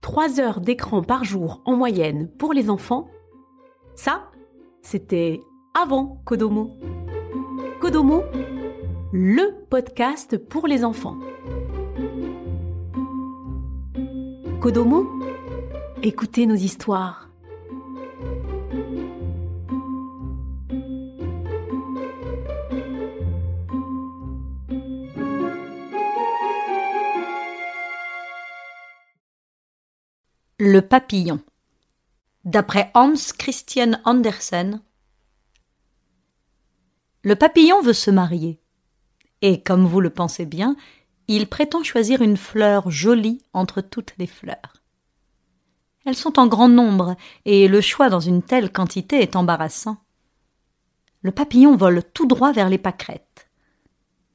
3 heures d'écran par jour en moyenne pour les enfants, ça, c'était avant Kodomo. Kodomo, le podcast pour les enfants. Kodomo, écoutez nos histoires. Le papillon. D'après Hans Christian Andersen, le papillon veut se marier. Et comme vous le pensez bien, il prétend choisir une fleur jolie entre toutes les fleurs. Elles sont en grand nombre, et le choix dans une telle quantité est embarrassant. Le papillon vole tout droit vers les pâquerettes.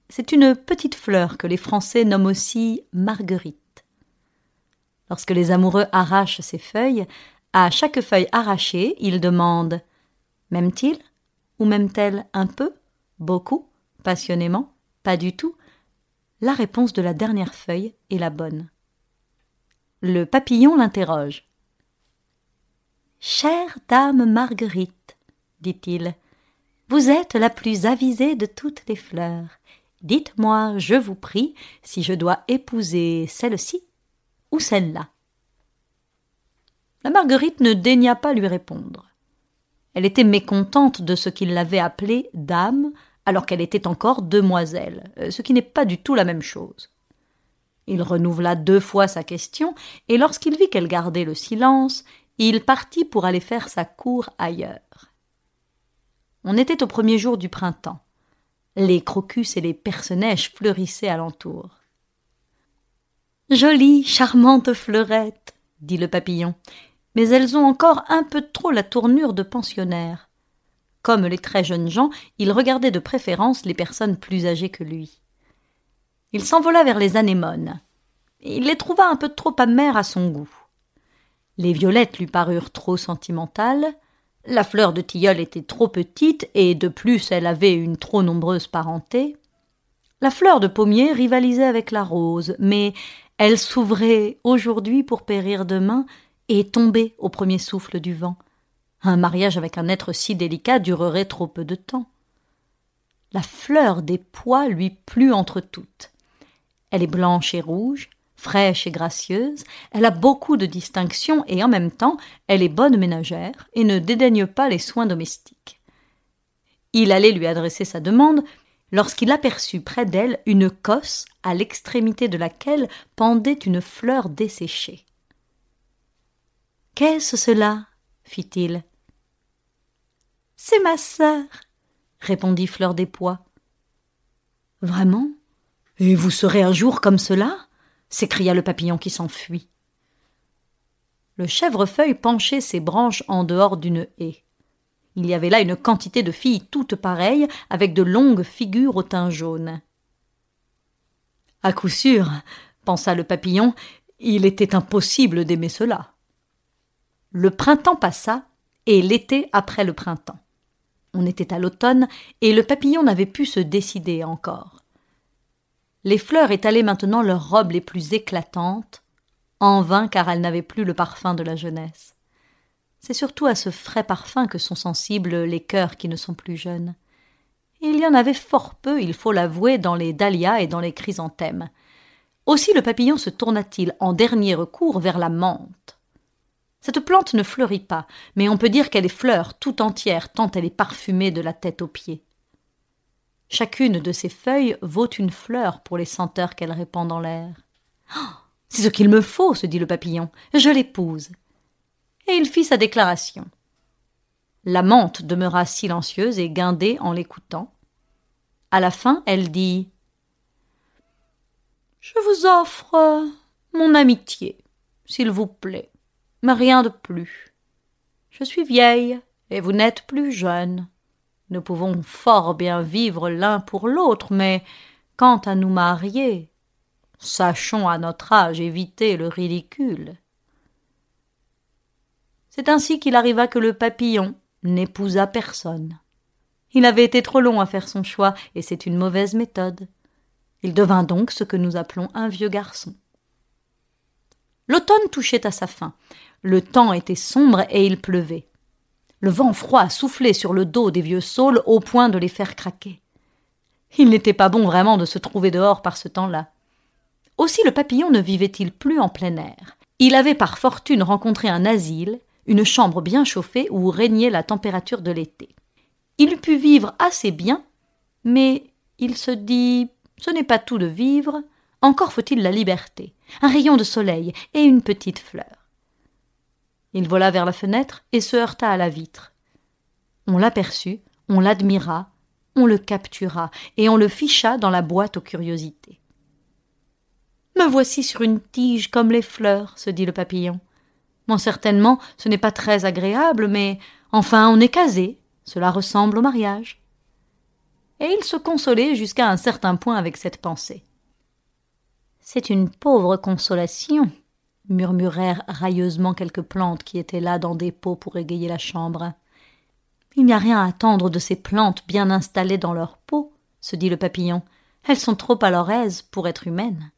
C'est une petite fleur que les Français nomment aussi marguerite. Lorsque les amoureux arrachent ces feuilles, à chaque feuille arrachée, ils demandent M'aime-t-il Ou m'aime-t-elle un peu Beaucoup Passionnément Pas du tout? La réponse de la dernière feuille est la bonne. Le papillon l'interroge. Chère dame Marguerite, dit-il, vous êtes la plus avisée de toutes les fleurs. Dites-moi, je vous prie, si je dois épouser celle-ci ou celle-là? La Marguerite ne daigna pas lui répondre. Elle était mécontente de ce qu'il l'avait appelée dame, alors qu'elle était encore demoiselle, euh, ce qui n'est pas du tout la même chose. Il renouvela deux fois sa question, et lorsqu'il vit qu'elle gardait le silence, il partit pour aller faire sa cour ailleurs. On était au premier jour du printemps. Les crocus et les perce-neige fleurissaient alentour. Jolies, charmantes fleurettes, dit le papillon, mais elles ont encore un peu trop la tournure de pensionnaires. Comme les très jeunes gens, il regardait de préférence les personnes plus âgées que lui. Il s'envola vers les anémones. Il les trouva un peu trop amères à son goût. Les violettes lui parurent trop sentimentales, la fleur de tilleul était trop petite et de plus elle avait une trop nombreuse parenté. La fleur de pommier rivalisait avec la rose, mais elle s'ouvrait aujourd'hui pour périr demain et tomber au premier souffle du vent. Un mariage avec un être si délicat durerait trop peu de temps. La fleur des pois lui plut entre toutes. Elle est blanche et rouge, fraîche et gracieuse, elle a beaucoup de distinction et en même temps elle est bonne ménagère et ne dédaigne pas les soins domestiques. Il allait lui adresser sa demande, lorsqu'il aperçut près d'elle une cosse à l'extrémité de laquelle pendait une fleur desséchée. Qu'est-ce cela? fit-il. C'est ma sœur, répondit Fleur des Pois. Vraiment? Et vous serez un jour comme cela? s'écria le papillon qui s'enfuit. Le chèvrefeuille penchait ses branches en dehors d'une haie. Il y avait là une quantité de filles toutes pareilles, avec de longues figures au teint jaune. À coup sûr, pensa le papillon, il était impossible d'aimer cela. Le printemps passa, et l'été après le printemps. On était à l'automne, et le papillon n'avait pu se décider encore. Les fleurs étalaient maintenant leurs robes les plus éclatantes, en vain car elles n'avaient plus le parfum de la jeunesse. C'est surtout à ce frais parfum que sont sensibles les cœurs qui ne sont plus jeunes. il y en avait fort peu, il faut l'avouer, dans les dahlias et dans les chrysanthèmes. Aussi le papillon se tourna-t-il en dernier recours vers la menthe. Cette plante ne fleurit pas, mais on peut dire qu'elle est fleur tout entière tant elle est parfumée de la tête aux pieds. Chacune de ses feuilles vaut une fleur pour les senteurs qu'elle répand dans l'air. Oh, c'est ce qu'il me faut, se dit le papillon. Je l'épouse et il fit sa déclaration. La menthe demeura silencieuse et guindée en l'écoutant. À la fin, elle dit Je vous offre mon amitié, s'il vous plaît, mais rien de plus. Je suis vieille et vous n'êtes plus jeune. Nous pouvons fort bien vivre l'un pour l'autre, mais quant à nous marier, sachons à notre âge éviter le ridicule. C'est ainsi qu'il arriva que le papillon n'épousa personne. Il avait été trop long à faire son choix, et c'est une mauvaise méthode. Il devint donc ce que nous appelons un vieux garçon. L'automne touchait à sa fin. Le temps était sombre et il pleuvait. Le vent froid soufflait sur le dos des vieux saules au point de les faire craquer. Il n'était pas bon vraiment de se trouver dehors par ce temps-là. Aussi le papillon ne vivait-il plus en plein air. Il avait par fortune rencontré un asile, une chambre bien chauffée où régnait la température de l'été. Il eût pu vivre assez bien, mais il se dit ce n'est pas tout de vivre, encore faut-il la liberté, un rayon de soleil et une petite fleur. Il vola vers la fenêtre et se heurta à la vitre. On l'aperçut, on l'admira, on le captura et on le ficha dans la boîte aux curiosités. Me voici sur une tige comme les fleurs, se dit le papillon. Bon, certainement, ce n'est pas très agréable, mais enfin, on est casé. Cela ressemble au mariage. Et il se consolait jusqu'à un certain point avec cette pensée. C'est une pauvre consolation, murmurèrent railleusement quelques plantes qui étaient là dans des pots pour égayer la chambre. Il n'y a rien à attendre de ces plantes bien installées dans leur peau, se dit le papillon. Elles sont trop à leur aise pour être humaines.